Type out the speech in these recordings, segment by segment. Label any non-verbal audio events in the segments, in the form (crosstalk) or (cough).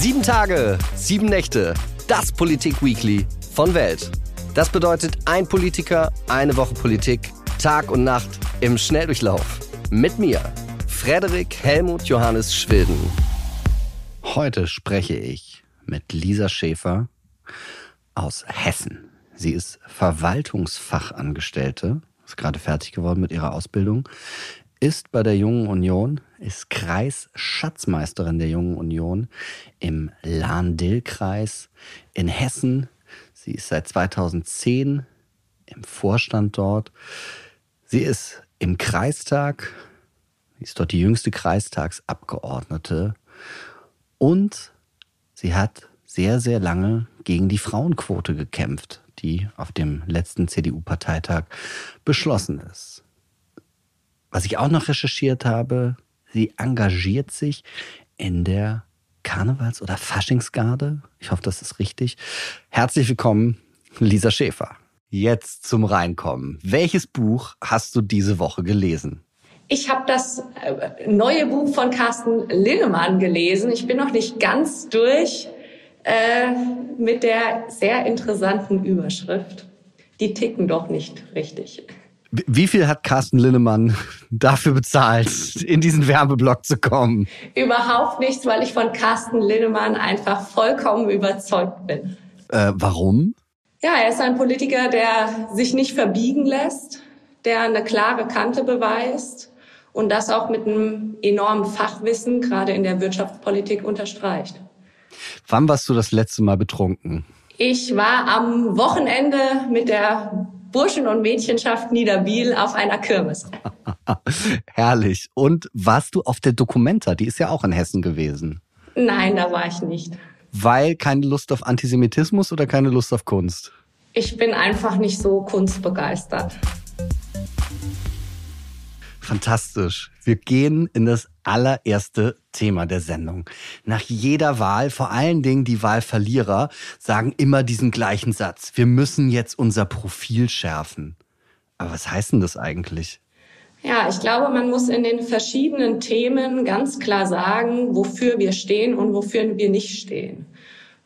Sieben Tage, sieben Nächte, das Politik-Weekly von Welt. Das bedeutet ein Politiker, eine Woche Politik, Tag und Nacht im Schnelldurchlauf. Mit mir, Frederik Helmut Johannes Schwilden. Heute spreche ich mit Lisa Schäfer aus Hessen. Sie ist Verwaltungsfachangestellte, ist gerade fertig geworden mit ihrer Ausbildung, ist bei der Jungen Union, ist Kreisschatzmeisterin der Jungen Union im Lahn-Dill-Kreis in Hessen. Sie ist seit 2010 im Vorstand dort. Sie ist im Kreistag, sie ist dort die jüngste Kreistagsabgeordnete und sie hat sehr, sehr lange gegen die Frauenquote gekämpft, die auf dem letzten CDU-Parteitag beschlossen ist. Was ich auch noch recherchiert habe, sie engagiert sich in der Karnevals- oder Faschingsgarde. Ich hoffe, das ist richtig. Herzlich willkommen, Lisa Schäfer. Jetzt zum Reinkommen. Welches Buch hast du diese Woche gelesen? Ich habe das äh, neue Buch von Carsten Linnemann gelesen. Ich bin noch nicht ganz durch äh, mit der sehr interessanten Überschrift. Die ticken doch nicht richtig. Wie viel hat Carsten Linnemann (laughs) dafür bezahlt, in diesen Werbeblock zu kommen? Überhaupt nichts, weil ich von Carsten Linnemann einfach vollkommen überzeugt bin. Äh, warum? Ja, er ist ein Politiker, der sich nicht verbiegen lässt, der eine klare Kante beweist und das auch mit einem enormen Fachwissen, gerade in der Wirtschaftspolitik, unterstreicht. Wann warst du das letzte Mal betrunken? Ich war am Wochenende mit der Burschen- und Mädchenschaft Niederbiel auf einer Kirmes. (laughs) Herrlich. Und warst du auf der Documenta? Die ist ja auch in Hessen gewesen. Nein, da war ich nicht. Weil keine Lust auf Antisemitismus oder keine Lust auf Kunst? Ich bin einfach nicht so kunstbegeistert. Fantastisch. Wir gehen in das allererste Thema der Sendung. Nach jeder Wahl, vor allen Dingen die Wahlverlierer, sagen immer diesen gleichen Satz. Wir müssen jetzt unser Profil schärfen. Aber was heißt denn das eigentlich? Ja, ich glaube, man muss in den verschiedenen Themen ganz klar sagen, wofür wir stehen und wofür wir nicht stehen.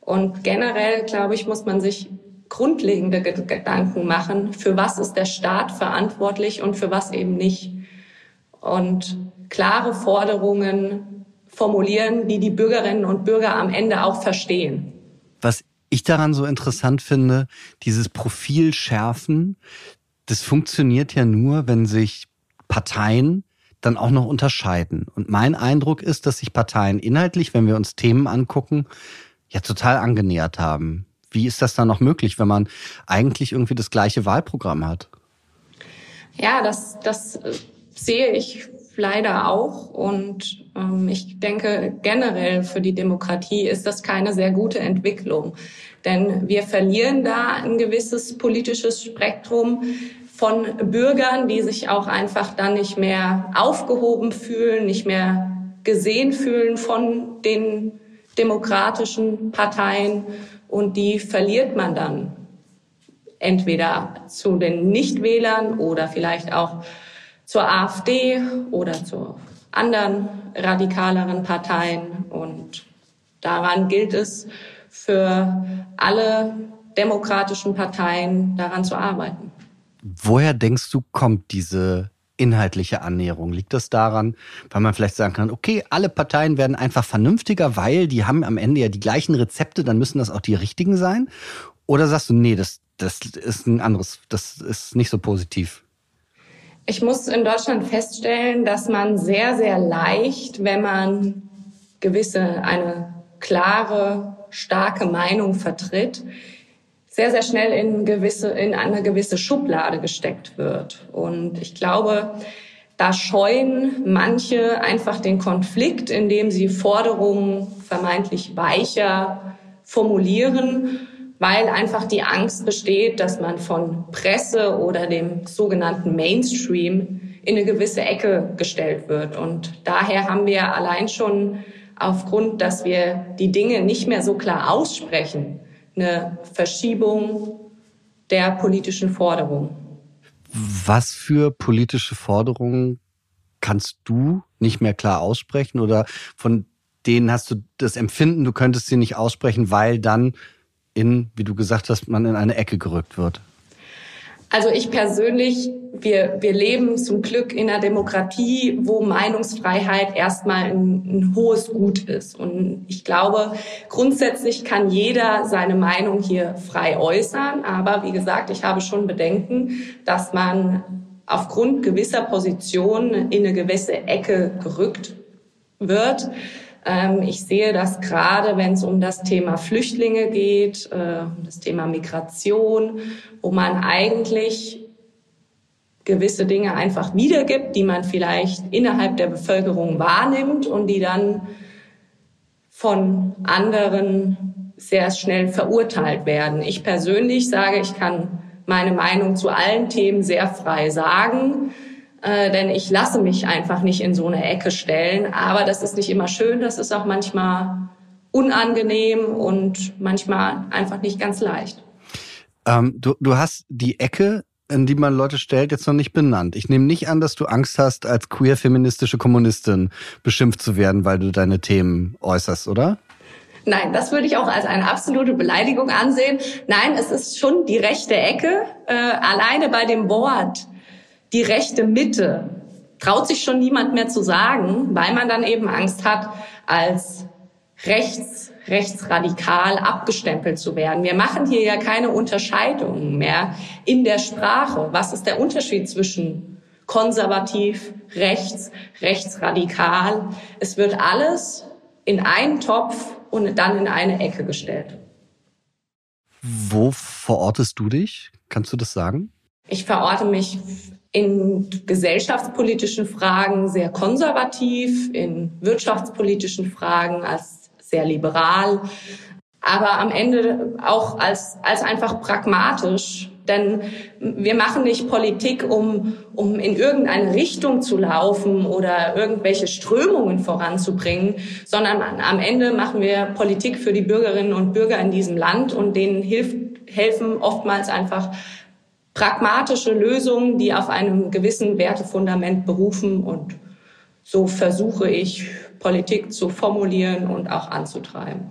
Und generell, glaube ich, muss man sich grundlegende Gedanken machen, für was ist der Staat verantwortlich und für was eben nicht und klare Forderungen formulieren, die die Bürgerinnen und Bürger am Ende auch verstehen. Was ich daran so interessant finde, dieses Profil schärfen, das funktioniert ja nur, wenn sich Parteien dann auch noch unterscheiden. Und mein Eindruck ist, dass sich Parteien inhaltlich, wenn wir uns Themen angucken, ja total angenähert haben. Wie ist das dann noch möglich, wenn man eigentlich irgendwie das gleiche Wahlprogramm hat? Ja, das, das sehe ich leider auch. Und ähm, ich denke, generell für die Demokratie ist das keine sehr gute Entwicklung. Denn wir verlieren da ein gewisses politisches Spektrum von Bürgern, die sich auch einfach dann nicht mehr aufgehoben fühlen, nicht mehr gesehen fühlen von den demokratischen Parteien. Und die verliert man dann entweder zu den Nichtwählern oder vielleicht auch zur AfD oder zu anderen radikaleren Parteien. Und daran gilt es für alle demokratischen Parteien daran zu arbeiten. Woher denkst du, kommt diese inhaltliche Annäherung? Liegt das daran, weil man vielleicht sagen kann, okay, alle Parteien werden einfach vernünftiger, weil die haben am Ende ja die gleichen Rezepte, dann müssen das auch die richtigen sein? Oder sagst du, nee, das, das ist ein anderes, das ist nicht so positiv? Ich muss in Deutschland feststellen, dass man sehr, sehr leicht, wenn man gewisse, eine klare, starke Meinung vertritt, sehr, sehr schnell in gewisse, in eine gewisse Schublade gesteckt wird. Und ich glaube, da scheuen manche einfach den Konflikt, indem sie Forderungen vermeintlich weicher formulieren weil einfach die Angst besteht, dass man von Presse oder dem sogenannten Mainstream in eine gewisse Ecke gestellt wird. Und daher haben wir allein schon aufgrund, dass wir die Dinge nicht mehr so klar aussprechen, eine Verschiebung der politischen Forderungen. Was für politische Forderungen kannst du nicht mehr klar aussprechen oder von denen hast du das Empfinden, du könntest sie nicht aussprechen, weil dann in, wie du gesagt hast, man in eine Ecke gerückt wird? Also ich persönlich, wir, wir leben zum Glück in einer Demokratie, wo Meinungsfreiheit erstmal ein, ein hohes Gut ist. Und ich glaube, grundsätzlich kann jeder seine Meinung hier frei äußern. Aber wie gesagt, ich habe schon Bedenken, dass man aufgrund gewisser Positionen in eine gewisse Ecke gerückt wird. Ähm, ich sehe das gerade, wenn es um das Thema Flüchtlinge geht, äh, um das Thema Migration, wo man eigentlich gewisse Dinge einfach wiedergibt, die man vielleicht innerhalb der Bevölkerung wahrnimmt und die dann von anderen sehr schnell verurteilt werden. Ich persönlich sage, ich kann meine Meinung zu allen Themen sehr frei sagen äh, denn ich lasse mich einfach nicht in so eine Ecke stellen. Aber das ist nicht immer schön, das ist auch manchmal unangenehm und manchmal einfach nicht ganz leicht. Ähm, du, du hast die Ecke, in die man Leute stellt, jetzt noch nicht benannt. Ich nehme nicht an, dass du Angst hast, als queer-feministische Kommunistin beschimpft zu werden, weil du deine Themen äußerst, oder? Nein, das würde ich auch als eine absolute Beleidigung ansehen. Nein, es ist schon die rechte Ecke. Äh, alleine bei dem Wort die rechte Mitte traut sich schon niemand mehr zu sagen, weil man dann eben Angst hat, als rechts, rechtsradikal abgestempelt zu werden. Wir machen hier ja keine Unterscheidungen mehr in der Sprache. Was ist der Unterschied zwischen konservativ, rechts, rechtsradikal? Es wird alles in einen Topf und dann in eine Ecke gestellt. Wo verortest du dich? Kannst du das sagen? Ich verorte mich in gesellschaftspolitischen Fragen sehr konservativ, in wirtschaftspolitischen Fragen als sehr liberal, aber am Ende auch als, als einfach pragmatisch. Denn wir machen nicht Politik, um, um in irgendeine Richtung zu laufen oder irgendwelche Strömungen voranzubringen, sondern am Ende machen wir Politik für die Bürgerinnen und Bürger in diesem Land und denen hilft, helfen oftmals einfach pragmatische Lösungen, die auf einem gewissen Wertefundament berufen. Und so versuche ich, Politik zu formulieren und auch anzutreiben.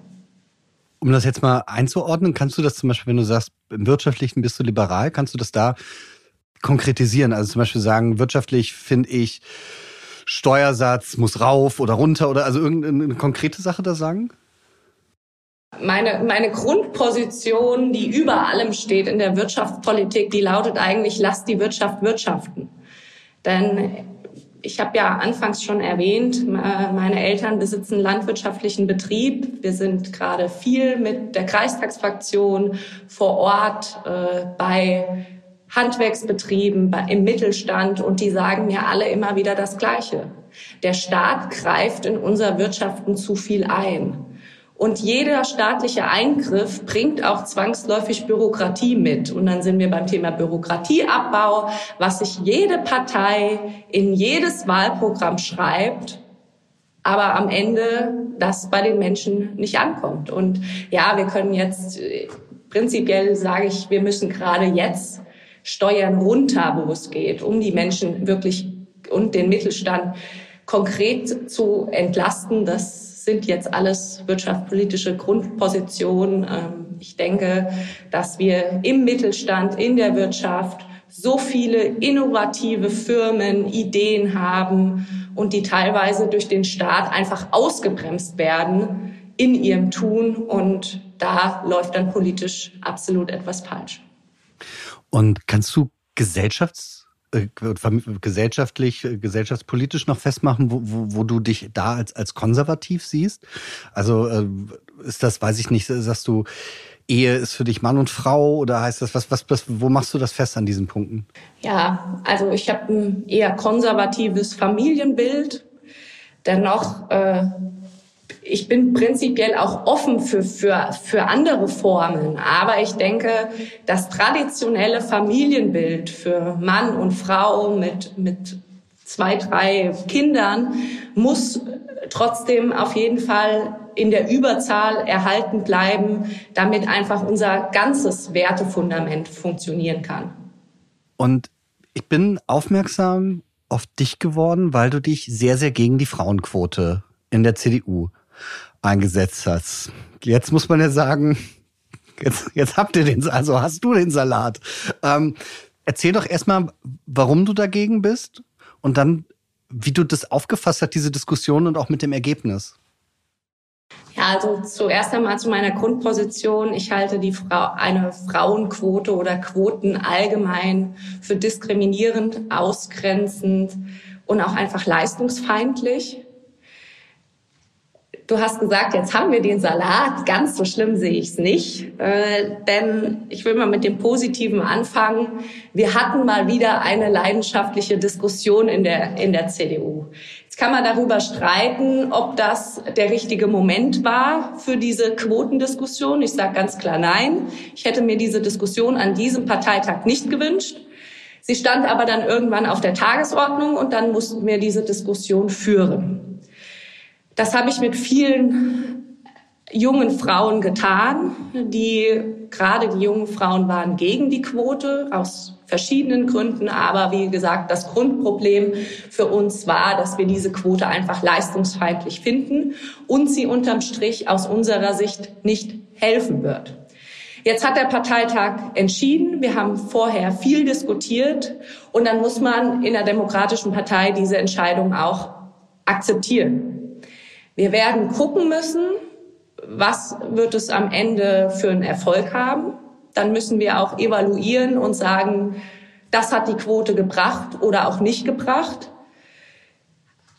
Um das jetzt mal einzuordnen, kannst du das zum Beispiel, wenn du sagst, im Wirtschaftlichen bist du liberal, kannst du das da konkretisieren? Also zum Beispiel sagen, wirtschaftlich finde ich, Steuersatz muss rauf oder runter oder also irgendeine konkrete Sache da sagen? Meine, meine Grundposition, die über allem steht in der Wirtschaftspolitik, die lautet eigentlich, lasst die Wirtschaft wirtschaften. Denn ich habe ja anfangs schon erwähnt, meine Eltern besitzen landwirtschaftlichen Betrieb. Wir sind gerade viel mit der Kreistagsfraktion vor Ort äh, bei Handwerksbetrieben, bei, im Mittelstand und die sagen mir alle immer wieder das Gleiche. Der Staat greift in unser Wirtschaften zu viel ein. Und jeder staatliche Eingriff bringt auch zwangsläufig Bürokratie mit. Und dann sind wir beim Thema Bürokratieabbau, was sich jede Partei in jedes Wahlprogramm schreibt, aber am Ende das bei den Menschen nicht ankommt. Und ja, wir können jetzt, prinzipiell sage ich, wir müssen gerade jetzt Steuern runter, wo es geht, um die Menschen wirklich und den Mittelstand konkret zu entlasten. Das sind jetzt alles wirtschaftspolitische Grundpositionen. Ähm, ich denke, dass wir im Mittelstand, in der Wirtschaft so viele innovative Firmen, Ideen haben und die teilweise durch den Staat einfach ausgebremst werden in ihrem Tun. Und da läuft dann politisch absolut etwas falsch. Und kannst du Gesellschafts gesellschaftlich, äh, gesellschaftspolitisch noch festmachen, wo, wo, wo du dich da als, als konservativ siehst? Also äh, ist das, weiß ich nicht, sagst du, Ehe ist für dich Mann und Frau oder heißt das, was, was, was wo machst du das fest an diesen Punkten? Ja, also ich habe ein eher konservatives Familienbild. Dennoch äh, ich bin prinzipiell auch offen für, für, für andere Formen. Aber ich denke, das traditionelle Familienbild für Mann und Frau mit, mit zwei, drei Kindern muss trotzdem auf jeden Fall in der Überzahl erhalten bleiben, damit einfach unser ganzes Wertefundament funktionieren kann. Und ich bin aufmerksam auf dich geworden, weil du dich sehr, sehr gegen die Frauenquote in der CDU eingesetzt hast. Jetzt muss man ja sagen, jetzt, jetzt habt ihr den, also hast du den Salat. Ähm, erzähl doch erstmal, warum du dagegen bist und dann, wie du das aufgefasst hast, diese Diskussion und auch mit dem Ergebnis. Ja, also zuerst einmal zu meiner Grundposition. Ich halte die Frau, eine Frauenquote oder Quoten allgemein für diskriminierend, ausgrenzend und auch einfach leistungsfeindlich. Du hast gesagt, jetzt haben wir den Salat. Ganz so schlimm sehe ich es nicht. Äh, denn ich will mal mit dem Positiven anfangen. Wir hatten mal wieder eine leidenschaftliche Diskussion in der, in der CDU. Jetzt kann man darüber streiten, ob das der richtige Moment war für diese Quotendiskussion. Ich sage ganz klar nein. Ich hätte mir diese Diskussion an diesem Parteitag nicht gewünscht. Sie stand aber dann irgendwann auf der Tagesordnung und dann mussten wir diese Diskussion führen. Das habe ich mit vielen jungen Frauen getan, die gerade die jungen Frauen waren gegen die Quote aus verschiedenen Gründen. Aber wie gesagt, das Grundproblem für uns war, dass wir diese Quote einfach leistungsfeindlich finden und sie unterm Strich aus unserer Sicht nicht helfen wird. Jetzt hat der Parteitag entschieden. Wir haben vorher viel diskutiert und dann muss man in der Demokratischen Partei diese Entscheidung auch akzeptieren. Wir werden gucken müssen, was wird es am Ende für einen Erfolg haben. Dann müssen wir auch evaluieren und sagen, das hat die Quote gebracht oder auch nicht gebracht.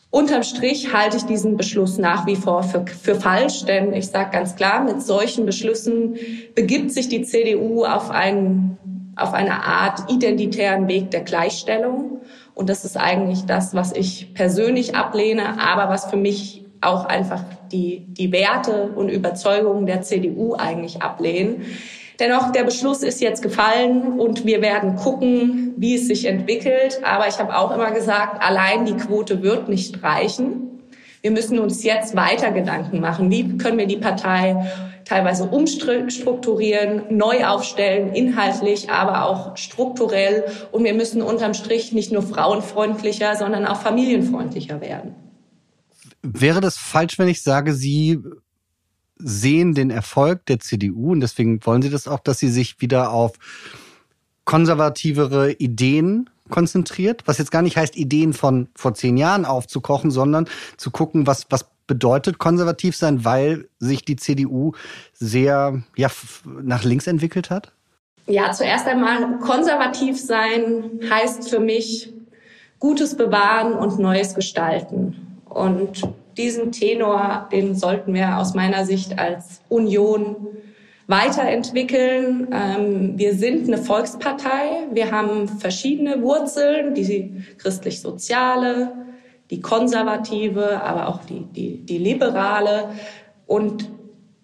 Unterm Strich halte ich diesen Beschluss nach wie vor für, für falsch, denn ich sage ganz klar, mit solchen Beschlüssen begibt sich die CDU auf, einen, auf eine Art identitären Weg der Gleichstellung. Und das ist eigentlich das, was ich persönlich ablehne, aber was für mich auch einfach die, die Werte und Überzeugungen der CDU eigentlich ablehnen. Dennoch, der Beschluss ist jetzt gefallen und wir werden gucken, wie es sich entwickelt. Aber ich habe auch immer gesagt, allein die Quote wird nicht reichen. Wir müssen uns jetzt weiter Gedanken machen. Wie können wir die Partei teilweise umstrukturieren, neu aufstellen, inhaltlich, aber auch strukturell. Und wir müssen unterm Strich nicht nur frauenfreundlicher, sondern auch familienfreundlicher werden. Wäre das falsch, wenn ich sage, Sie sehen den Erfolg der CDU und deswegen wollen Sie das auch, dass sie sich wieder auf konservativere Ideen konzentriert, was jetzt gar nicht heißt, Ideen von vor zehn Jahren aufzukochen, sondern zu gucken, was, was bedeutet konservativ sein, weil sich die CDU sehr ja, nach links entwickelt hat? Ja, zuerst einmal konservativ sein heißt für mich Gutes bewahren und Neues gestalten. Und diesen Tenor, den sollten wir aus meiner Sicht als Union weiterentwickeln. Ähm, wir sind eine Volkspartei. Wir haben verschiedene Wurzeln, die christlich-soziale, die konservative, aber auch die, die, die liberale. Und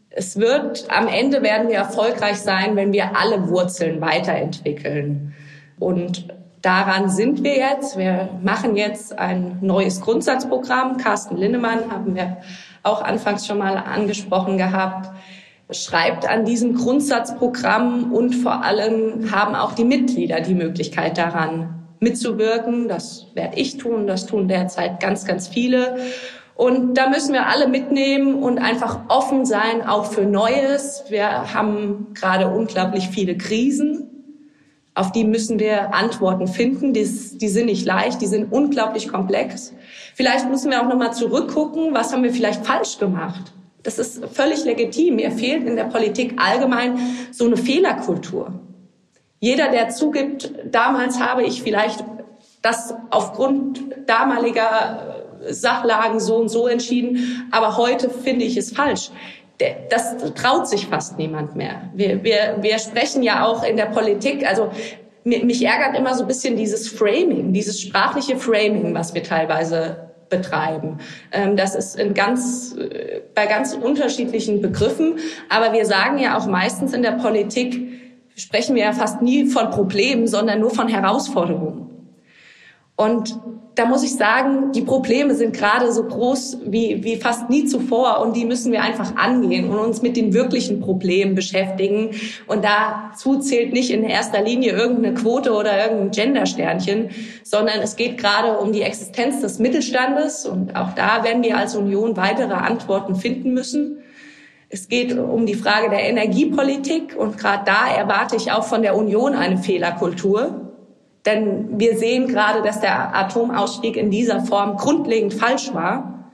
es wird, am Ende werden wir erfolgreich sein, wenn wir alle Wurzeln weiterentwickeln. Und Daran sind wir jetzt. Wir machen jetzt ein neues Grundsatzprogramm. Carsten Linnemann haben wir auch anfangs schon mal angesprochen gehabt schreibt an diesem Grundsatzprogramm und vor allem haben auch die Mitglieder die Möglichkeit daran mitzuwirken. Das werde ich tun, das tun derzeit ganz, ganz viele. Und da müssen wir alle mitnehmen und einfach offen sein, auch für Neues. Wir haben gerade unglaublich viele Krisen auf die müssen wir Antworten finden. Die, die sind nicht leicht, die sind unglaublich komplex. Vielleicht müssen wir auch nochmal zurückgucken, was haben wir vielleicht falsch gemacht. Das ist völlig legitim. Mir fehlt in der Politik allgemein so eine Fehlerkultur. Jeder, der zugibt, damals habe ich vielleicht das aufgrund damaliger Sachlagen so und so entschieden, aber heute finde ich es falsch das traut sich fast niemand mehr. Wir, wir, wir sprechen ja auch in der Politik, also mich ärgert immer so ein bisschen dieses Framing, dieses sprachliche Framing, was wir teilweise betreiben. Ähm, das ist in ganz, äh, bei ganz unterschiedlichen Begriffen. Aber wir sagen ja auch meistens in der Politik, sprechen wir ja fast nie von Problemen, sondern nur von Herausforderungen. Und da muss ich sagen, die Probleme sind gerade so groß wie, wie fast nie zuvor und die müssen wir einfach angehen und uns mit den wirklichen Problemen beschäftigen. Und dazu zählt nicht in erster Linie irgendeine Quote oder irgendein Gendersternchen, sondern es geht gerade um die Existenz des Mittelstandes und auch da werden wir als Union weitere Antworten finden müssen. Es geht um die Frage der Energiepolitik und gerade da erwarte ich auch von der Union eine Fehlerkultur. Denn wir sehen gerade, dass der Atomausstieg in dieser Form grundlegend falsch war.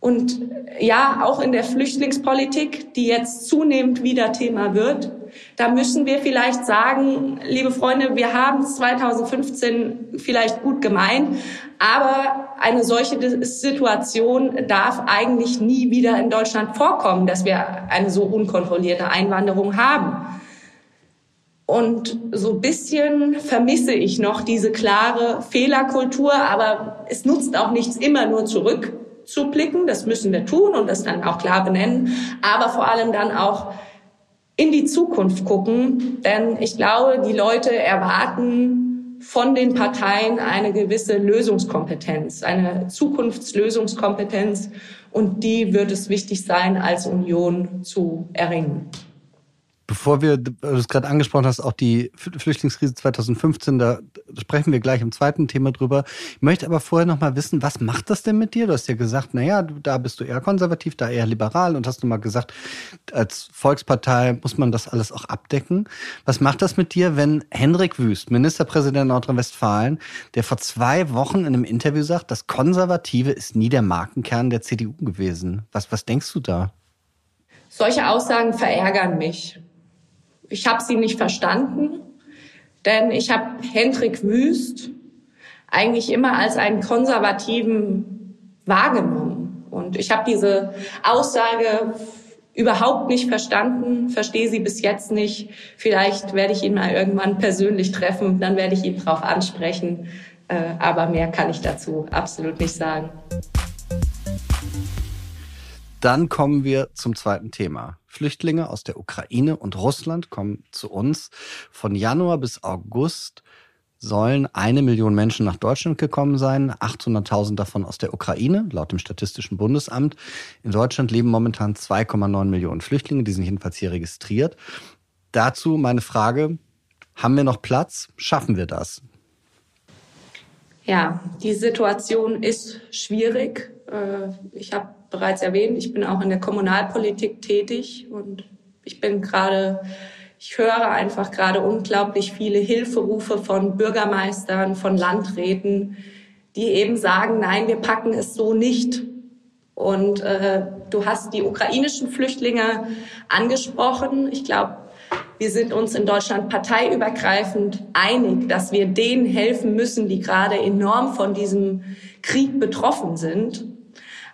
Und ja, auch in der Flüchtlingspolitik, die jetzt zunehmend wieder Thema wird, da müssen wir vielleicht sagen, liebe Freunde, wir haben es 2015 vielleicht gut gemeint, aber eine solche Situation darf eigentlich nie wieder in Deutschland vorkommen, dass wir eine so unkontrollierte Einwanderung haben. Und so ein bisschen vermisse ich noch diese klare Fehlerkultur, aber es nutzt auch nichts, immer nur zurückzublicken. Das müssen wir tun und das dann auch klar benennen, aber vor allem dann auch in die Zukunft gucken, denn ich glaube, die Leute erwarten von den Parteien eine gewisse Lösungskompetenz, eine Zukunftslösungskompetenz und die wird es wichtig sein, als Union zu erringen. Bevor wir, du es gerade angesprochen hast, auch die Flüchtlingskrise 2015, da sprechen wir gleich im zweiten Thema drüber. Ich möchte aber vorher noch mal wissen, was macht das denn mit dir? Du hast ja gesagt, naja, da bist du eher konservativ, da eher liberal und hast du mal gesagt, als Volkspartei muss man das alles auch abdecken. Was macht das mit dir, wenn Hendrik Wüst, Ministerpräsident Nordrhein-Westfalen, der vor zwei Wochen in einem Interview sagt, das Konservative ist nie der Markenkern der CDU gewesen? Was, was denkst du da? Solche Aussagen verärgern mich. Ich habe sie nicht verstanden, denn ich habe Hendrik Wüst eigentlich immer als einen Konservativen wahrgenommen. Und ich habe diese Aussage überhaupt nicht verstanden, verstehe sie bis jetzt nicht. Vielleicht werde ich ihn mal irgendwann persönlich treffen, dann werde ich ihn darauf ansprechen. Äh, aber mehr kann ich dazu absolut nicht sagen. Dann kommen wir zum zweiten Thema. Flüchtlinge aus der Ukraine und Russland kommen zu uns. Von Januar bis August sollen eine Million Menschen nach Deutschland gekommen sein, 800.000 davon aus der Ukraine, laut dem Statistischen Bundesamt. In Deutschland leben momentan 2,9 Millionen Flüchtlinge, die sind jedenfalls hier registriert. Dazu meine Frage, haben wir noch Platz? Schaffen wir das? Ja, die Situation ist schwierig. Äh, ich habe bereits erwähnt, ich bin auch in der Kommunalpolitik tätig und ich bin gerade, ich höre einfach gerade unglaublich viele Hilferufe von Bürgermeistern, von Landräten, die eben sagen, nein, wir packen es so nicht. Und äh, du hast die ukrainischen Flüchtlinge angesprochen. Ich glaube, wir sind uns in Deutschland parteiübergreifend einig, dass wir denen helfen müssen, die gerade enorm von diesem Krieg betroffen sind.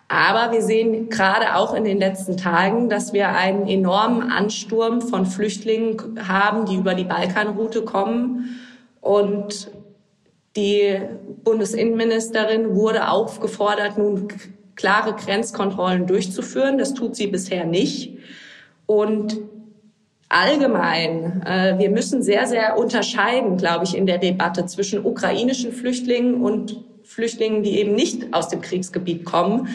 Aber wir sehen gerade auch in den letzten Tagen, dass wir einen enormen Ansturm von Flüchtlingen haben, die über die Balkanroute kommen. Und die Bundesinnenministerin wurde aufgefordert, nun klare Grenzkontrollen durchzuführen. Das tut sie bisher nicht. Und allgemein, äh, wir müssen sehr, sehr unterscheiden, glaube ich, in der Debatte zwischen ukrainischen Flüchtlingen und Flüchtlingen, die eben nicht aus dem Kriegsgebiet kommen.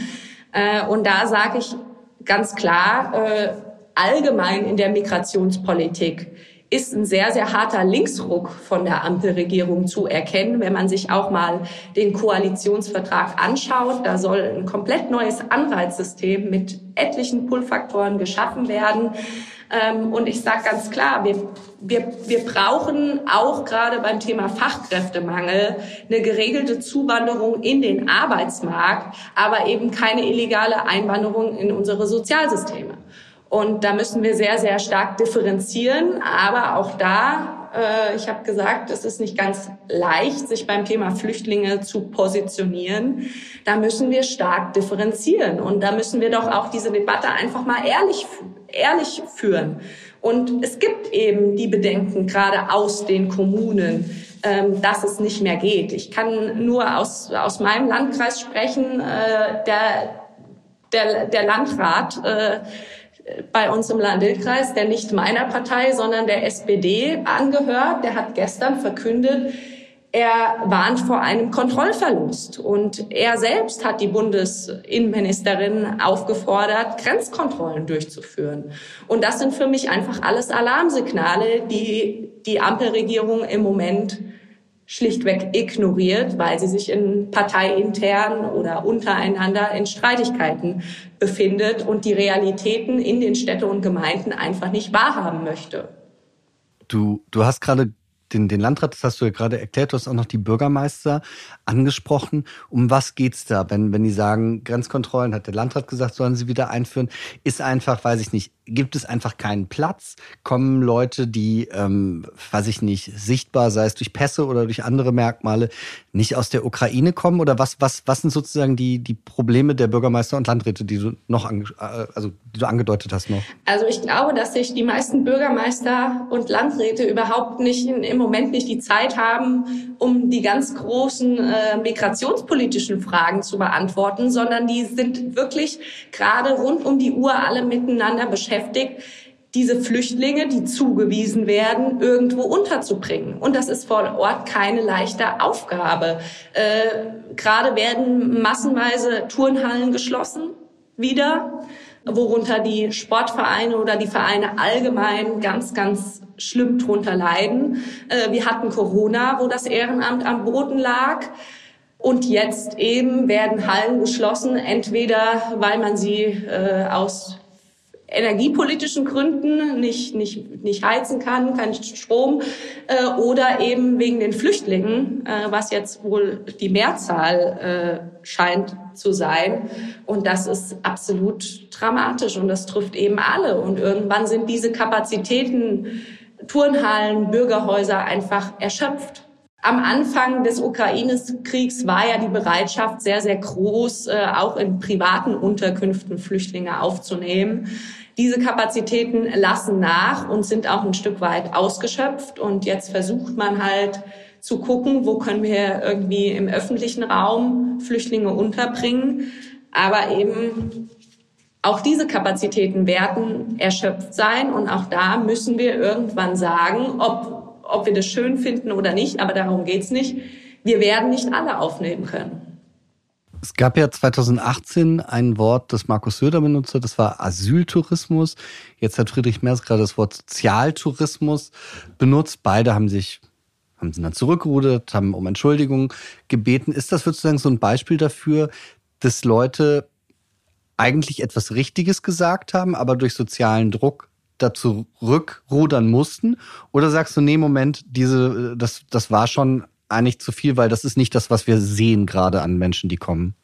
Äh, und da sage ich ganz klar, äh, allgemein in der Migrationspolitik ist ein sehr, sehr harter Linksruck von der Ampelregierung zu erkennen, wenn man sich auch mal den Koalitionsvertrag anschaut. Da soll ein komplett neues Anreizsystem mit etlichen Pull-Faktoren geschaffen werden. Ähm, und ich sage ganz klar, wir, wir, wir brauchen auch gerade beim Thema Fachkräftemangel eine geregelte Zuwanderung in den Arbeitsmarkt, aber eben keine illegale Einwanderung in unsere Sozialsysteme. Und da müssen wir sehr, sehr stark differenzieren. Aber auch da, äh, ich habe gesagt, es ist nicht ganz leicht, sich beim Thema Flüchtlinge zu positionieren. Da müssen wir stark differenzieren. Und da müssen wir doch auch diese Debatte einfach mal ehrlich ehrlich führen. Und es gibt eben die Bedenken gerade aus den Kommunen, ähm, dass es nicht mehr geht. Ich kann nur aus, aus meinem Landkreis sprechen. Äh, der, der, der Landrat äh, bei uns im Landkreis, der nicht meiner Partei, sondern der SPD angehört, der hat gestern verkündet, Er warnt vor einem Kontrollverlust und er selbst hat die Bundesinnenministerin aufgefordert, Grenzkontrollen durchzuführen. Und das sind für mich einfach alles Alarmsignale, die die Ampelregierung im Moment schlichtweg ignoriert, weil sie sich in parteiintern oder untereinander in Streitigkeiten befindet und die Realitäten in den Städten und Gemeinden einfach nicht wahrhaben möchte. Du, du hast gerade den, den Landrat, das hast du ja gerade erklärt, du hast auch noch die Bürgermeister angesprochen. Um was geht's da, wenn, wenn die sagen, Grenzkontrollen, hat der Landrat gesagt, sollen sie wieder einführen, ist einfach, weiß ich nicht, gibt es einfach keinen Platz? Kommen Leute, die, ähm, weiß ich nicht, sichtbar, sei es durch Pässe oder durch andere Merkmale, nicht aus der Ukraine kommen? Oder was, was, was sind sozusagen die, die Probleme der Bürgermeister und Landräte, die du noch ange, äh, also, die du angedeutet hast noch? Also ich glaube, dass sich die meisten Bürgermeister und Landräte überhaupt nicht im Moment nicht die Zeit haben, um die ganz großen äh, migrationspolitischen Fragen zu beantworten, sondern die sind wirklich gerade rund um die Uhr alle miteinander beschäftigt, diese Flüchtlinge, die zugewiesen werden, irgendwo unterzubringen. Und das ist vor Ort keine leichte Aufgabe. Äh, Gerade werden massenweise Turnhallen geschlossen wieder, worunter die Sportvereine oder die Vereine allgemein ganz, ganz schlimm drunter leiden. Äh, wir hatten Corona, wo das Ehrenamt am Boden lag. Und jetzt eben werden Hallen geschlossen, entweder weil man sie äh, aus energiepolitischen Gründen nicht, nicht, nicht heizen kann, kein Strom, äh, oder eben wegen den Flüchtlingen, äh, was jetzt wohl die Mehrzahl äh, scheint zu sein. Und das ist absolut dramatisch und das trifft eben alle. Und irgendwann sind diese Kapazitäten, Turnhallen, Bürgerhäuser einfach erschöpft. Am Anfang des Ukraine-Kriegs war ja die Bereitschaft sehr, sehr groß, äh, auch in privaten Unterkünften Flüchtlinge aufzunehmen. Diese Kapazitäten lassen nach und sind auch ein Stück weit ausgeschöpft. Und jetzt versucht man halt zu gucken, wo können wir irgendwie im öffentlichen Raum Flüchtlinge unterbringen. Aber eben auch diese Kapazitäten werden erschöpft sein. Und auch da müssen wir irgendwann sagen, ob, ob wir das schön finden oder nicht, aber darum geht's nicht. Wir werden nicht alle aufnehmen können. Es gab ja 2018 ein Wort, das Markus Söder benutzte, das war Asyltourismus. Jetzt hat Friedrich Merz gerade das Wort Sozialtourismus benutzt. Beide haben sich haben sie dann zurückgerudert, haben um Entschuldigung gebeten. Ist das sozusagen so ein Beispiel dafür, dass Leute eigentlich etwas Richtiges gesagt haben, aber durch sozialen Druck dazu rückrudern mussten? Oder sagst du, nee, Moment, diese, das, das war schon eigentlich zu viel, weil das ist nicht das, was wir sehen gerade an Menschen, die kommen.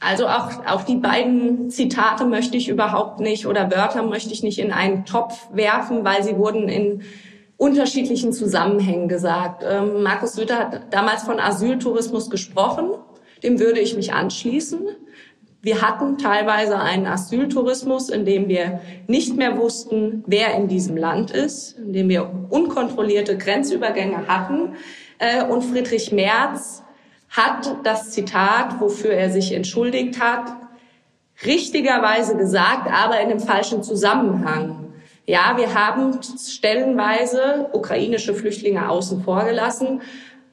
Also auch, auch die beiden Zitate möchte ich überhaupt nicht oder Wörter möchte ich nicht in einen Topf werfen, weil sie wurden in unterschiedlichen Zusammenhängen gesagt. Ähm, Markus Söder hat damals von Asyltourismus gesprochen. Dem würde ich mich anschließen. Wir hatten teilweise einen Asyltourismus, in dem wir nicht mehr wussten, wer in diesem Land ist, in dem wir unkontrollierte Grenzübergänge hatten. Äh, und Friedrich Merz hat das Zitat, wofür er sich entschuldigt hat, richtigerweise gesagt, aber in einem falschen Zusammenhang. Ja, wir haben stellenweise ukrainische Flüchtlinge außen vor gelassen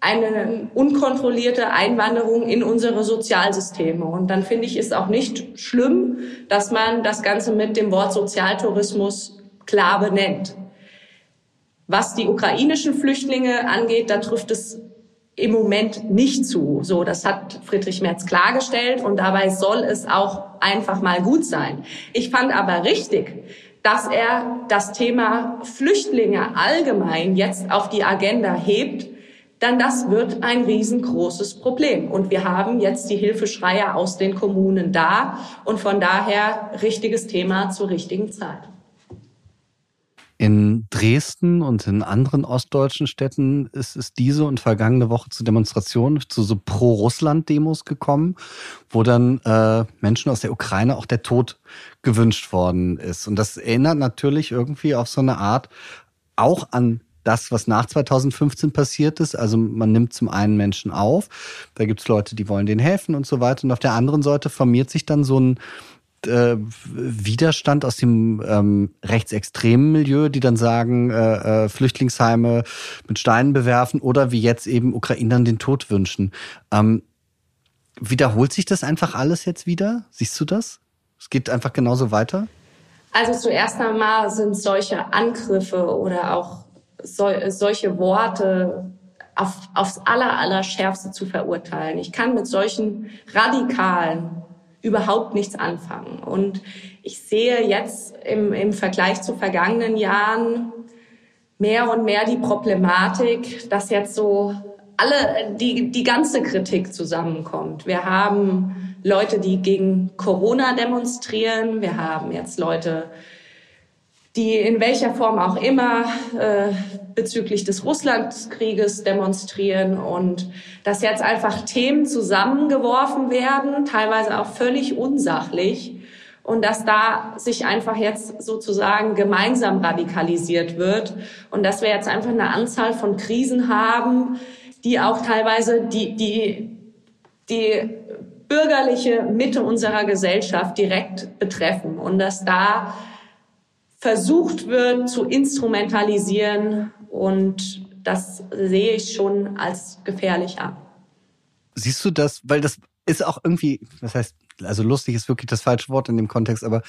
eine unkontrollierte Einwanderung in unsere Sozialsysteme. Und dann finde ich, ist auch nicht schlimm, dass man das Ganze mit dem Wort Sozialtourismus klar benennt. Was die ukrainischen Flüchtlinge angeht, da trifft es im Moment nicht zu. So, das hat Friedrich Merz klargestellt und dabei soll es auch einfach mal gut sein. Ich fand aber richtig, dass er das Thema Flüchtlinge allgemein jetzt auf die Agenda hebt dann das wird ein riesengroßes Problem. Und wir haben jetzt die Hilfeschreie aus den Kommunen da und von daher richtiges Thema zur richtigen Zeit. In Dresden und in anderen ostdeutschen Städten ist es diese und vergangene Woche zu Demonstrationen, zu so Pro-Russland-Demos gekommen, wo dann äh, Menschen aus der Ukraine auch der Tod gewünscht worden ist. Und das erinnert natürlich irgendwie auf so eine Art auch an das, was nach 2015 passiert ist. Also man nimmt zum einen Menschen auf, da gibt es Leute, die wollen denen helfen und so weiter. Und auf der anderen Seite formiert sich dann so ein äh, Widerstand aus dem ähm, rechtsextremen Milieu, die dann sagen, äh, äh, Flüchtlingsheime mit Steinen bewerfen oder wie jetzt eben Ukrainern den Tod wünschen. Ähm, wiederholt sich das einfach alles jetzt wieder? Siehst du das? Es geht einfach genauso weiter? Also zuerst einmal sind solche Angriffe oder auch so, solche Worte auf, aufs aller, aller schärfste zu verurteilen. Ich kann mit solchen Radikalen überhaupt nichts anfangen. Und ich sehe jetzt im, im Vergleich zu vergangenen Jahren mehr und mehr die Problematik, dass jetzt so alle, die, die ganze Kritik zusammenkommt. Wir haben Leute, die gegen Corona demonstrieren. Wir haben jetzt Leute, die in welcher Form auch immer äh, bezüglich des Russlandkrieges demonstrieren und dass jetzt einfach Themen zusammengeworfen werden, teilweise auch völlig unsachlich und dass da sich einfach jetzt sozusagen gemeinsam radikalisiert wird und dass wir jetzt einfach eine Anzahl von Krisen haben, die auch teilweise die, die, die bürgerliche Mitte unserer Gesellschaft direkt betreffen und dass da versucht wird zu instrumentalisieren und das sehe ich schon als gefährlich an. Siehst du das, weil das ist auch irgendwie, das heißt, also lustig ist wirklich das falsche Wort in dem Kontext, aber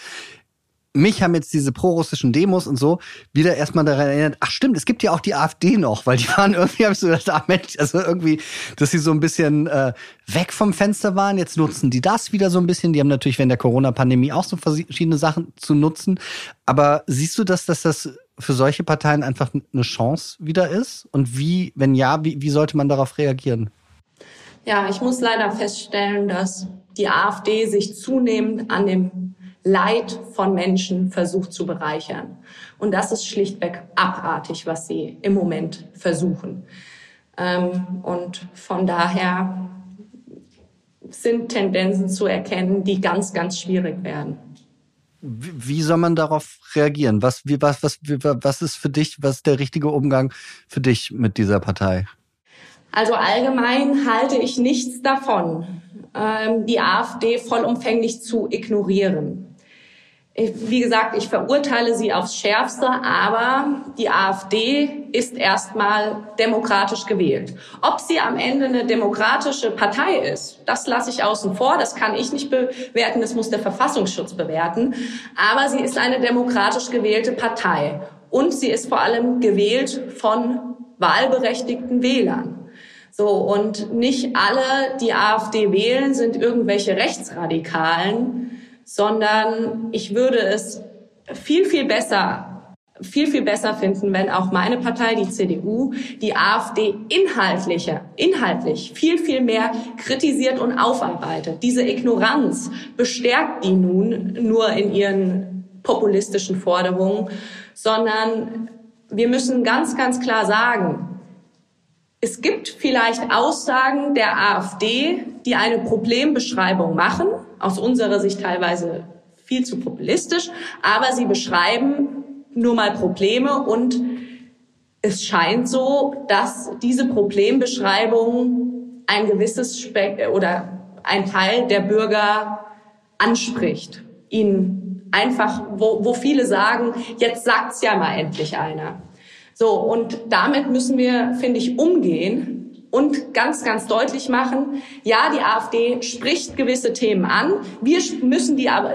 mich haben jetzt diese prorussischen Demos und so wieder erstmal daran erinnert, ach stimmt, es gibt ja auch die AfD noch, weil die waren irgendwie, habe ich so gedacht, ach Mensch, also irgendwie, dass sie so ein bisschen äh, weg vom Fenster waren. Jetzt nutzen die das wieder so ein bisschen. Die haben natürlich während der Corona-Pandemie auch so verschiedene Sachen zu nutzen. Aber siehst du das, dass das für solche Parteien einfach eine Chance wieder ist? Und wie, wenn ja, wie, wie sollte man darauf reagieren? Ja, ich muss leider feststellen, dass die AfD sich zunehmend an dem Leid von Menschen versucht zu bereichern. Und das ist schlichtweg abartig, was sie im Moment versuchen. Ähm, und von daher sind Tendenzen zu erkennen, die ganz, ganz schwierig werden. Wie soll man darauf reagieren? Was, was, was, was ist für dich, was ist der richtige Umgang für dich mit dieser Partei? Also allgemein halte ich nichts davon, ähm, die AfD vollumfänglich zu ignorieren wie gesagt, ich verurteile sie aufs Schärfste, aber die AfD ist erstmal demokratisch gewählt. Ob sie am Ende eine demokratische Partei ist, das lasse ich außen vor, das kann ich nicht bewerten, das muss der Verfassungsschutz bewerten. Aber sie ist eine demokratisch gewählte Partei und sie ist vor allem gewählt von wahlberechtigten Wählern. So, und nicht alle, die AfD wählen, sind irgendwelche Rechtsradikalen, sondern ich würde es viel, viel besser viel, viel besser finden, wenn auch meine Partei, die CDU, die AfD inhaltlicher, inhaltlich viel, viel mehr kritisiert und aufarbeitet. Diese Ignoranz bestärkt die nun nur in ihren populistischen Forderungen, sondern wir müssen ganz, ganz klar sagen, es gibt vielleicht Aussagen der AfD, die eine Problembeschreibung machen, aus unserer Sicht teilweise viel zu populistisch, aber sie beschreiben nur mal Probleme und es scheint so, dass diese Problembeschreibung ein gewisses Spe oder ein Teil der Bürger anspricht, ihnen einfach, wo, wo viele sagen, jetzt sagt's ja mal endlich einer. So, und damit müssen wir, finde ich, umgehen und ganz, ganz deutlich machen, ja, die AfD spricht gewisse Themen an. Wir müssen, die aber,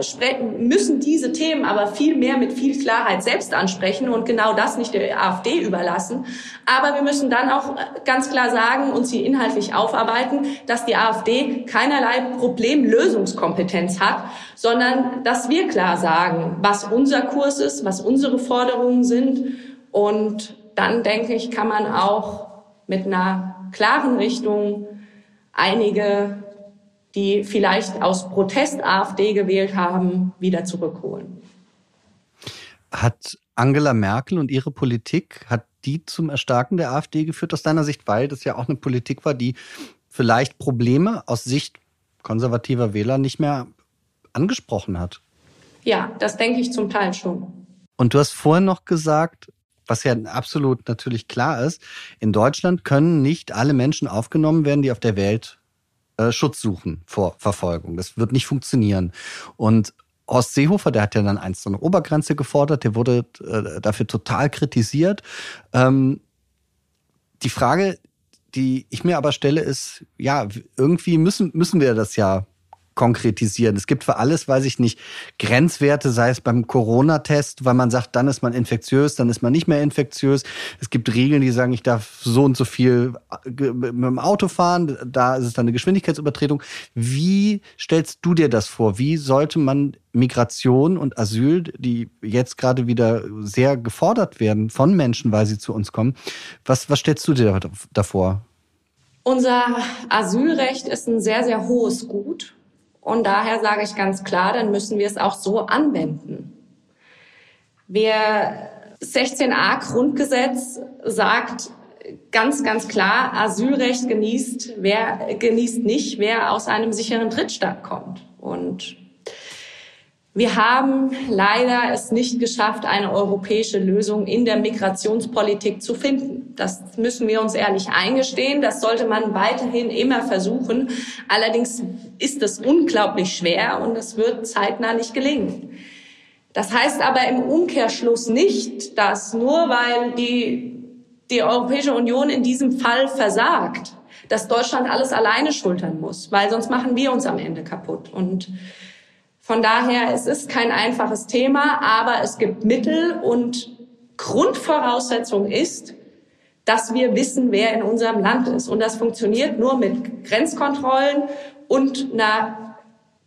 müssen diese Themen aber viel mehr mit viel Klarheit selbst ansprechen und genau das nicht der AfD überlassen. Aber wir müssen dann auch ganz klar sagen und sie inhaltlich aufarbeiten, dass die AfD keinerlei Problemlösungskompetenz hat, sondern dass wir klar sagen, was unser Kurs ist, was unsere Forderungen sind. Und dann denke ich, kann man auch mit einer klaren Richtung einige, die vielleicht aus Protest AfD gewählt haben, wieder zurückholen. Hat Angela Merkel und ihre Politik, hat die zum Erstarken der AfD geführt aus deiner Sicht, weil das ja auch eine Politik war, die vielleicht Probleme aus Sicht konservativer Wähler nicht mehr angesprochen hat? Ja, das denke ich zum Teil schon. Und du hast vorhin noch gesagt, was ja absolut natürlich klar ist, in Deutschland können nicht alle Menschen aufgenommen werden, die auf der Welt äh, Schutz suchen vor Verfolgung. Das wird nicht funktionieren. Und Horst Seehofer, der hat ja dann eins so eine Obergrenze gefordert, der wurde äh, dafür total kritisiert. Ähm, die Frage, die ich mir aber stelle, ist, ja, irgendwie müssen, müssen wir das ja konkretisieren. Es gibt für alles, weiß ich nicht, Grenzwerte, sei es beim Corona-Test, weil man sagt, dann ist man infektiös, dann ist man nicht mehr infektiös. Es gibt Regeln, die sagen, ich darf so und so viel äh, mit dem Auto fahren, da ist es dann eine Geschwindigkeitsübertretung. Wie stellst du dir das vor? Wie sollte man Migration und Asyl, die jetzt gerade wieder sehr gefordert werden von Menschen, weil sie zu uns kommen, was, was stellst du dir davor? Unser Asylrecht ist ein sehr, sehr hohes Gut. Und daher sage ich ganz klar, dann müssen wir es auch so anwenden. Wir 16a Grundgesetz sagt ganz, ganz klar, Asylrecht genießt, wer genießt nicht, wer aus einem sicheren Drittstaat kommt. Und wir haben leider es nicht geschafft, eine europäische Lösung in der Migrationspolitik zu finden. Das müssen wir uns ehrlich eingestehen. Das sollte man weiterhin immer versuchen. Allerdings ist es unglaublich schwer und es wird zeitnah nicht gelingen. Das heißt aber im Umkehrschluss nicht, dass nur weil die, die Europäische Union in diesem Fall versagt, dass Deutschland alles alleine schultern muss, weil sonst machen wir uns am Ende kaputt. Und von daher, es ist kein einfaches Thema, aber es gibt Mittel und Grundvoraussetzung ist, dass wir wissen, wer in unserem Land ist. Und das funktioniert nur mit Grenzkontrollen und einer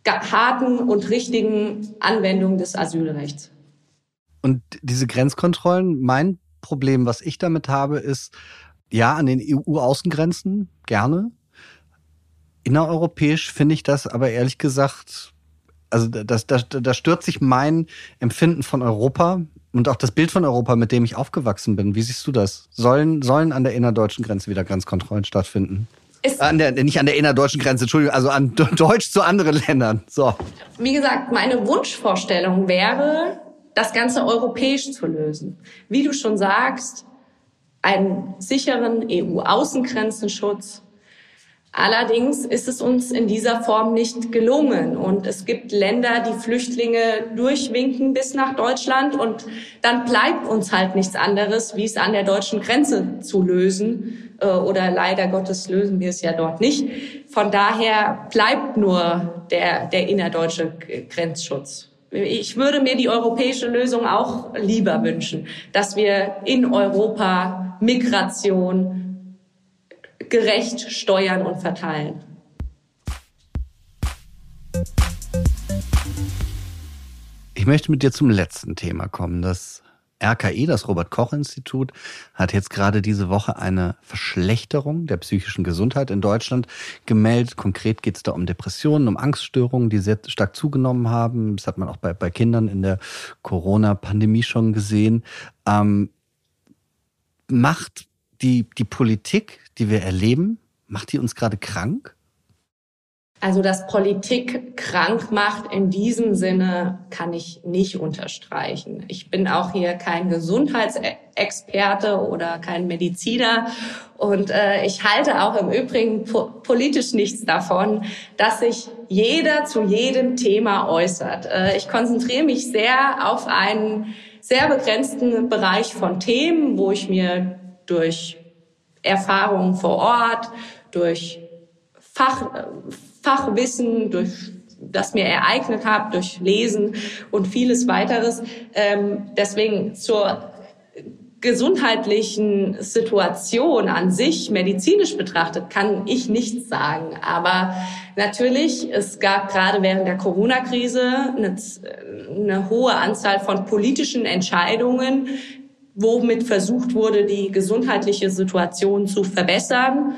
harten und richtigen Anwendung des Asylrechts. Und diese Grenzkontrollen, mein Problem, was ich damit habe, ist, ja, an den EU-Außengrenzen gerne. Innereuropäisch finde ich das aber ehrlich gesagt also das, das, da stört sich mein Empfinden von Europa und auch das Bild von Europa, mit dem ich aufgewachsen bin. Wie siehst du das? Sollen, sollen an der innerdeutschen Grenze wieder Grenzkontrollen stattfinden? Ist an der, nicht an der innerdeutschen Grenze, Entschuldigung, also an (laughs) Deutsch zu anderen Ländern. So. Wie gesagt, meine Wunschvorstellung wäre, das Ganze europäisch zu lösen. Wie du schon sagst, einen sicheren EU-Außengrenzenschutz, Allerdings ist es uns in dieser Form nicht gelungen. Und es gibt Länder, die Flüchtlinge durchwinken bis nach Deutschland. Und dann bleibt uns halt nichts anderes, wie es an der deutschen Grenze zu lösen. Äh, oder leider Gottes lösen wir es ja dort nicht. Von daher bleibt nur der, der innerdeutsche Grenzschutz. Ich würde mir die europäische Lösung auch lieber wünschen, dass wir in Europa Migration gerecht steuern und verteilen. Ich möchte mit dir zum letzten Thema kommen. Das RKI, das Robert Koch Institut, hat jetzt gerade diese Woche eine Verschlechterung der psychischen Gesundheit in Deutschland gemeldet. Konkret geht es da um Depressionen, um Angststörungen, die sehr stark zugenommen haben. Das hat man auch bei, bei Kindern in der Corona-Pandemie schon gesehen. Ähm, macht die, die Politik, die wir erleben, macht die uns gerade krank? Also, dass Politik krank macht, in diesem Sinne kann ich nicht unterstreichen. Ich bin auch hier kein Gesundheitsexperte oder kein Mediziner. Und äh, ich halte auch im Übrigen po politisch nichts davon, dass sich jeder zu jedem Thema äußert. Äh, ich konzentriere mich sehr auf einen sehr begrenzten Bereich von Themen, wo ich mir durch Erfahrungen vor Ort, durch Fach, Fachwissen, durch das mir ereignet habe, durch Lesen und vieles weiteres. Ähm, deswegen zur gesundheitlichen Situation an sich, medizinisch betrachtet, kann ich nichts sagen. Aber natürlich, es gab gerade während der Corona-Krise eine, eine hohe Anzahl von politischen Entscheidungen, womit versucht wurde, die gesundheitliche Situation zu verbessern.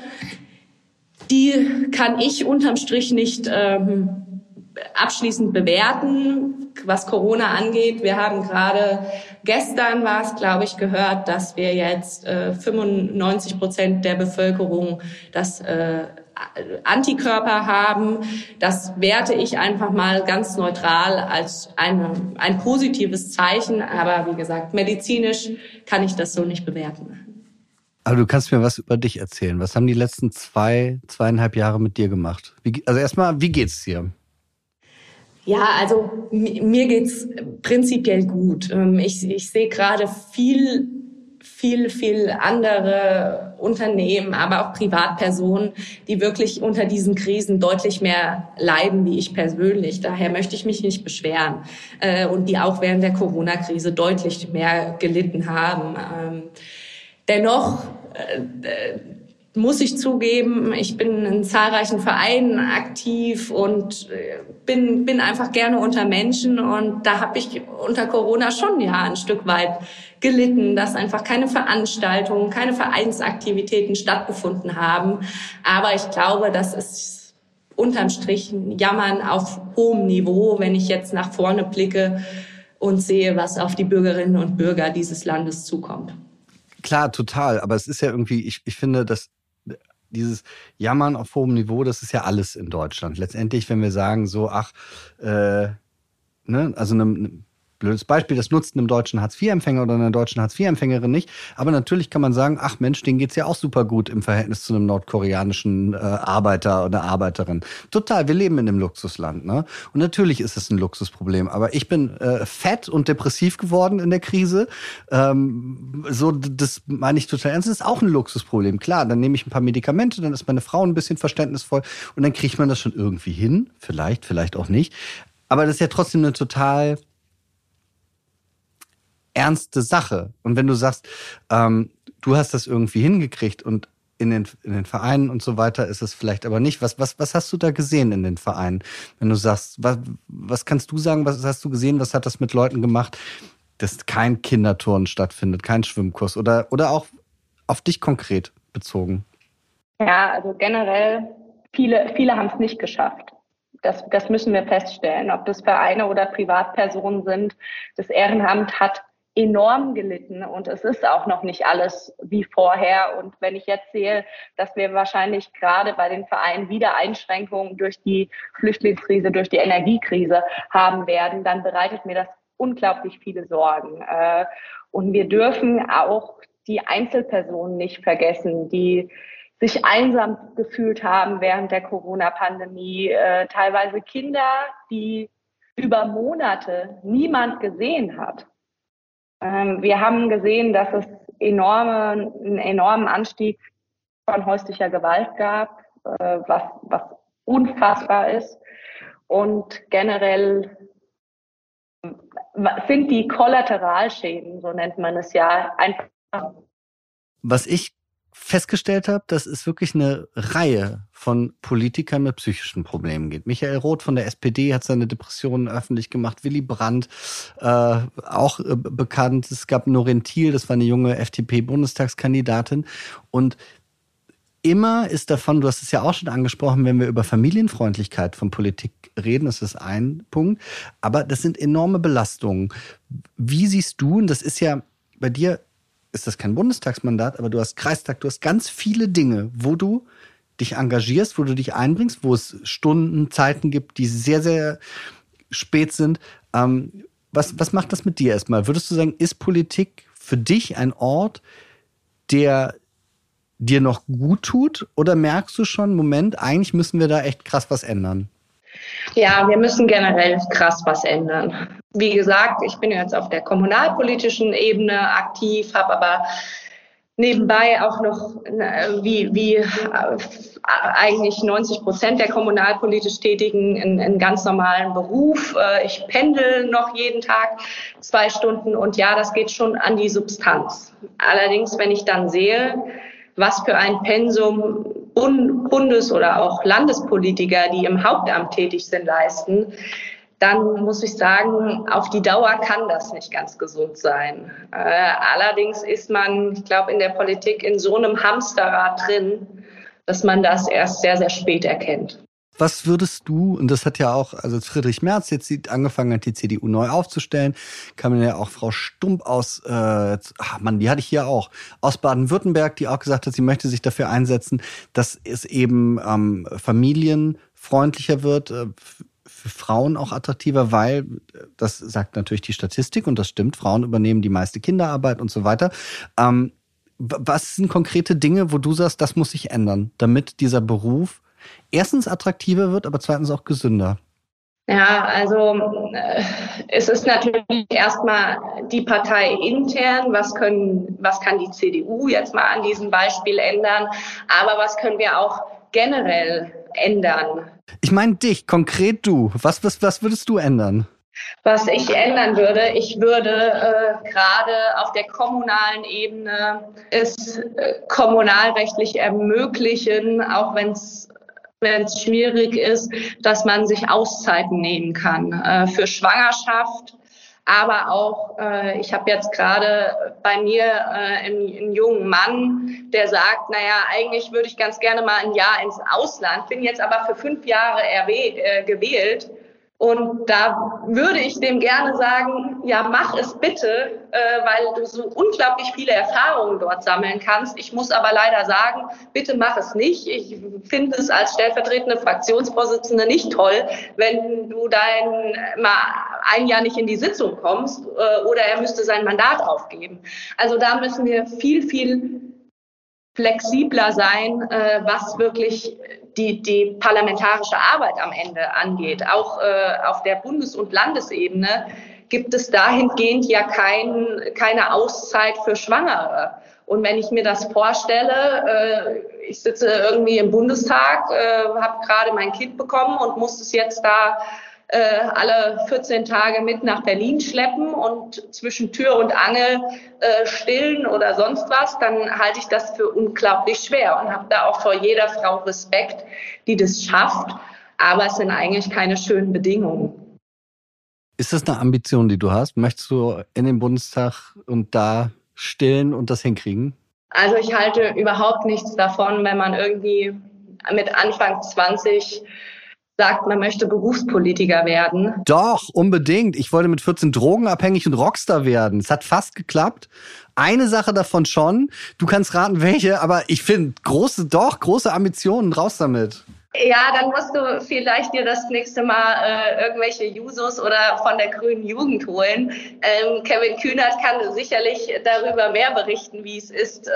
Die kann ich unterm Strich nicht ähm, abschließend bewerten, was Corona angeht. Wir haben gerade gestern war es, glaube ich, gehört, dass wir jetzt äh, 95 Prozent der Bevölkerung das äh, Antikörper haben. Das werte ich einfach mal ganz neutral als eine, ein positives Zeichen. Aber wie gesagt, medizinisch kann ich das so nicht bewerten. Aber du kannst mir was über dich erzählen. Was haben die letzten zwei, zweieinhalb Jahre mit dir gemacht? Wie, also erstmal, wie geht's dir? Ja, also mir geht's prinzipiell gut. Ähm, ich, ich sehe gerade viel viel, viel andere Unternehmen, aber auch Privatpersonen, die wirklich unter diesen Krisen deutlich mehr leiden, wie ich persönlich. Daher möchte ich mich nicht beschweren. Äh, und die auch während der Corona-Krise deutlich mehr gelitten haben. Ähm, dennoch äh, muss ich zugeben, ich bin in zahlreichen Vereinen aktiv und äh, bin, bin einfach gerne unter Menschen. Und da habe ich unter Corona schon ja ein Stück weit gelitten, dass einfach keine Veranstaltungen, keine Vereinsaktivitäten stattgefunden haben. Aber ich glaube, das ist unterm Strich ein Jammern auf hohem Niveau, wenn ich jetzt nach vorne blicke und sehe, was auf die Bürgerinnen und Bürger dieses Landes zukommt. Klar, total. Aber es ist ja irgendwie, ich, ich finde, dass dieses Jammern auf hohem Niveau, das ist ja alles in Deutschland. Letztendlich, wenn wir sagen, so, ach, äh, ne, also eine, blödes Beispiel, das nutzt einem deutschen Hartz-IV-Empfänger oder einer deutschen Hartz-IV-Empfängerin nicht. Aber natürlich kann man sagen, ach Mensch, denen geht's ja auch super gut im Verhältnis zu einem nordkoreanischen äh, Arbeiter oder Arbeiterin. Total, wir leben in einem Luxusland. Ne? Und natürlich ist es ein Luxusproblem. Aber ich bin äh, fett und depressiv geworden in der Krise. Ähm, so, das meine ich total ernst. Das ist auch ein Luxusproblem. Klar, dann nehme ich ein paar Medikamente, dann ist meine Frau ein bisschen verständnisvoll und dann kriegt man das schon irgendwie hin. Vielleicht, vielleicht auch nicht. Aber das ist ja trotzdem eine total ernste Sache. Und wenn du sagst, ähm, du hast das irgendwie hingekriegt und in den, in den Vereinen und so weiter ist es vielleicht aber nicht. Was, was, was hast du da gesehen in den Vereinen? Wenn du sagst, was, was kannst du sagen, was hast du gesehen, was hat das mit Leuten gemacht, dass kein Kinderturnen stattfindet, kein Schwimmkurs oder, oder auch auf dich konkret bezogen? Ja, also generell, viele, viele haben es nicht geschafft. Das, das müssen wir feststellen, ob das Vereine oder Privatpersonen sind. Das Ehrenamt hat enorm gelitten und es ist auch noch nicht alles wie vorher. Und wenn ich jetzt sehe, dass wir wahrscheinlich gerade bei den Vereinen wieder Einschränkungen durch die Flüchtlingskrise, durch die Energiekrise haben werden, dann bereitet mir das unglaublich viele Sorgen. Äh, und wir dürfen auch die Einzelpersonen nicht vergessen, die sich einsam gefühlt haben während der Corona-Pandemie, äh, teilweise Kinder, die über Monate niemand gesehen hat. Ähm, wir haben gesehen, dass es enorme, einen enormen Anstieg von häuslicher Gewalt gab, äh, was, was unfassbar ist. Und generell sind die Kollateralschäden, so nennt man es ja, einfach. Was ich festgestellt habe, dass es wirklich eine Reihe von Politikern mit psychischen Problemen gibt. Michael Roth von der SPD hat seine Depressionen öffentlich gemacht. Willy Brandt, äh, auch äh, bekannt. Es gab Norin Thiel, das war eine junge FDP-Bundestagskandidatin. Und immer ist davon, du hast es ja auch schon angesprochen, wenn wir über Familienfreundlichkeit von Politik reden, das ist ein Punkt. Aber das sind enorme Belastungen. Wie siehst du, und das ist ja bei dir ist das kein Bundestagsmandat, aber du hast Kreistag, du hast ganz viele Dinge, wo du dich engagierst, wo du dich einbringst, wo es Stunden, Zeiten gibt, die sehr, sehr spät sind. Ähm, was, was macht das mit dir erstmal? Würdest du sagen, ist Politik für dich ein Ort, der dir noch gut tut? Oder merkst du schon, Moment, eigentlich müssen wir da echt krass was ändern? Ja, wir müssen generell krass was ändern. Wie gesagt, ich bin jetzt auf der kommunalpolitischen Ebene aktiv, habe aber nebenbei auch noch, wie, wie äh, eigentlich 90 Prozent der kommunalpolitisch Tätigen einen, einen ganz normalen Beruf. Äh, ich pendel noch jeden Tag zwei Stunden und ja, das geht schon an die Substanz. Allerdings, wenn ich dann sehe, was für ein Pensum Bundes- oder auch Landespolitiker, die im Hauptamt tätig sind, leisten, dann muss ich sagen, auf die Dauer kann das nicht ganz gesund sein. Äh, allerdings ist man, ich glaube, in der Politik in so einem Hamsterrad drin, dass man das erst sehr, sehr spät erkennt. Was würdest du, und das hat ja auch, also Friedrich Merz jetzt angefangen hat, die CDU neu aufzustellen, kam ja auch Frau Stump aus, äh, ach Mann, die hatte ich hier auch, aus Baden-Württemberg, die auch gesagt hat, sie möchte sich dafür einsetzen, dass es eben ähm, familienfreundlicher wird, äh, für Frauen auch attraktiver, weil, das sagt natürlich die Statistik und das stimmt, Frauen übernehmen die meiste Kinderarbeit und so weiter. Ähm, was sind konkrete Dinge, wo du sagst, das muss sich ändern, damit dieser Beruf erstens attraktiver wird, aber zweitens auch gesünder? Ja, also äh, es ist natürlich erstmal die Partei intern, was können, was kann die CDU jetzt mal an diesem Beispiel ändern, aber was können wir auch generell ändern? Ich meine dich, konkret du. Was, was, was würdest du ändern? Was ich ändern würde, ich würde äh, gerade auf der kommunalen Ebene es äh, kommunalrechtlich ermöglichen, auch wenn es wenn es schwierig ist, dass man sich Auszeiten nehmen kann äh, für Schwangerschaft. Aber auch, äh, ich habe jetzt gerade bei mir äh, einen, einen, jungen Mann, der sagt, naja, eigentlich würde ich ganz gerne mal ein Jahr ins Ausland, bin jetzt aber für fünf Jahre äh, gewählt und da würde ich dem gerne sagen, ja, mach es bitte, äh, weil du so unglaublich viele Erfahrungen dort sammeln kannst. Ich muss aber leider sagen, bitte mach es nicht. Ich finde es als stellvertretende Fraktionsvorsitzende nicht toll, wenn du dein mal ein Jahr nicht in die Sitzung kommst äh, oder er müsste sein Mandat aufgeben. Also da müssen wir viel, viel flexibler sein, äh, was wirklich die, die parlamentarische Arbeit am Ende angeht. Auch äh, auf der Bundes- und Landesebene gibt es dahingehend ja kein, keine Auszeit für Schwangere. Und wenn ich mir das vorstelle, äh, ich sitze irgendwie im Bundestag, äh, habe gerade mein Kind bekommen und muss es jetzt da äh, alle 14 Tage mit nach Berlin schleppen und zwischen Tür und Angel äh, stillen oder sonst was, dann halte ich das für unglaublich schwer und habe da auch vor jeder Frau Respekt, die das schafft. Aber es sind eigentlich keine schönen Bedingungen. Ist das eine Ambition, die du hast? Möchtest du in den Bundestag und da stillen und das hinkriegen? Also ich halte überhaupt nichts davon, wenn man irgendwie mit Anfang 20 sagt, man möchte Berufspolitiker werden. Doch, unbedingt. Ich wollte mit 14 drogenabhängig und Rockstar werden. Es hat fast geklappt. Eine Sache davon schon. Du kannst raten, welche, aber ich finde große, doch, große Ambitionen. Raus damit. Ja, dann musst du vielleicht dir das nächste Mal äh, irgendwelche Jusos oder von der grünen Jugend holen. Ähm, Kevin Kühnert kann sicherlich darüber mehr berichten, wie es ist, äh,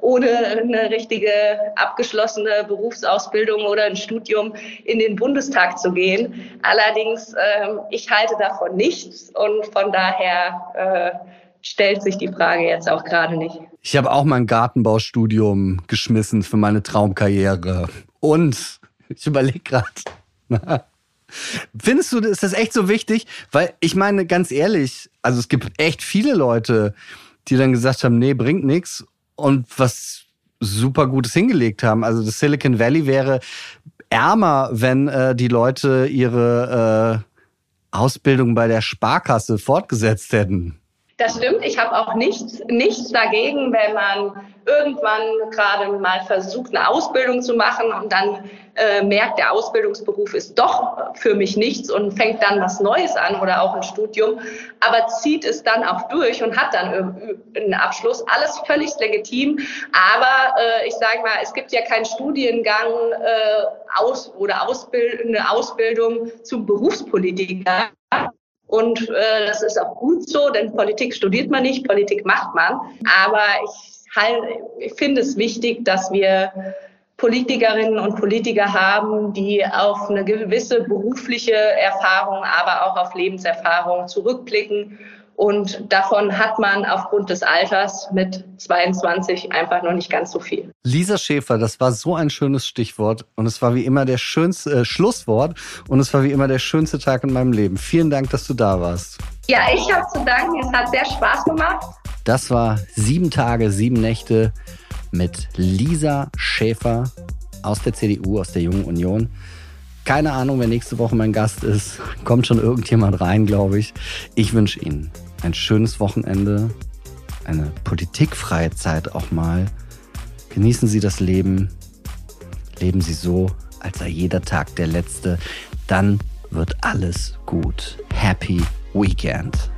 ohne eine richtige abgeschlossene Berufsausbildung oder ein Studium in den Bundestag zu gehen. Allerdings, äh, ich halte davon nichts und von daher äh, stellt sich die Frage jetzt auch gerade nicht. Ich habe auch mein Gartenbaustudium geschmissen für meine Traumkarriere. Und ich überlege gerade. Findest du, ist das echt so wichtig? Weil ich meine, ganz ehrlich, also es gibt echt viele Leute, die dann gesagt haben, nee, bringt nichts und was super Gutes hingelegt haben. Also das Silicon Valley wäre ärmer, wenn äh, die Leute ihre äh, Ausbildung bei der Sparkasse fortgesetzt hätten. Das stimmt. Ich habe auch nichts, nichts dagegen, wenn man irgendwann gerade mal versucht, eine Ausbildung zu machen und dann äh, merkt, der Ausbildungsberuf ist doch für mich nichts und fängt dann was Neues an oder auch ein Studium, aber zieht es dann auch durch und hat dann einen Abschluss. Alles völlig legitim. Aber äh, ich sage mal, es gibt ja keinen Studiengang äh, aus oder Ausbild eine Ausbildung zum Berufspolitiker. Und äh, das ist auch gut so, denn Politik studiert man nicht, Politik macht man. Aber ich, halt, ich finde es wichtig, dass wir Politikerinnen und Politiker haben, die auf eine gewisse berufliche Erfahrung, aber auch auf Lebenserfahrung zurückblicken und davon hat man aufgrund des Alters mit 22 einfach noch nicht ganz so viel. Lisa Schäfer, das war so ein schönes Stichwort und es war wie immer der schönste äh, Schlusswort und es war wie immer der schönste Tag in meinem Leben. Vielen Dank, dass du da warst. Ja, ich habe zu danken. Es hat sehr Spaß gemacht. Das war sieben Tage, sieben Nächte mit Lisa Schäfer aus der CDU, aus der Jungen Union. Keine Ahnung, wer nächste Woche mein Gast ist. Kommt schon irgendjemand rein, glaube ich. Ich wünsche Ihnen ein schönes Wochenende, eine politikfreie Zeit auch mal. Genießen Sie das Leben. Leben Sie so, als sei jeder Tag der letzte. Dann wird alles gut. Happy Weekend.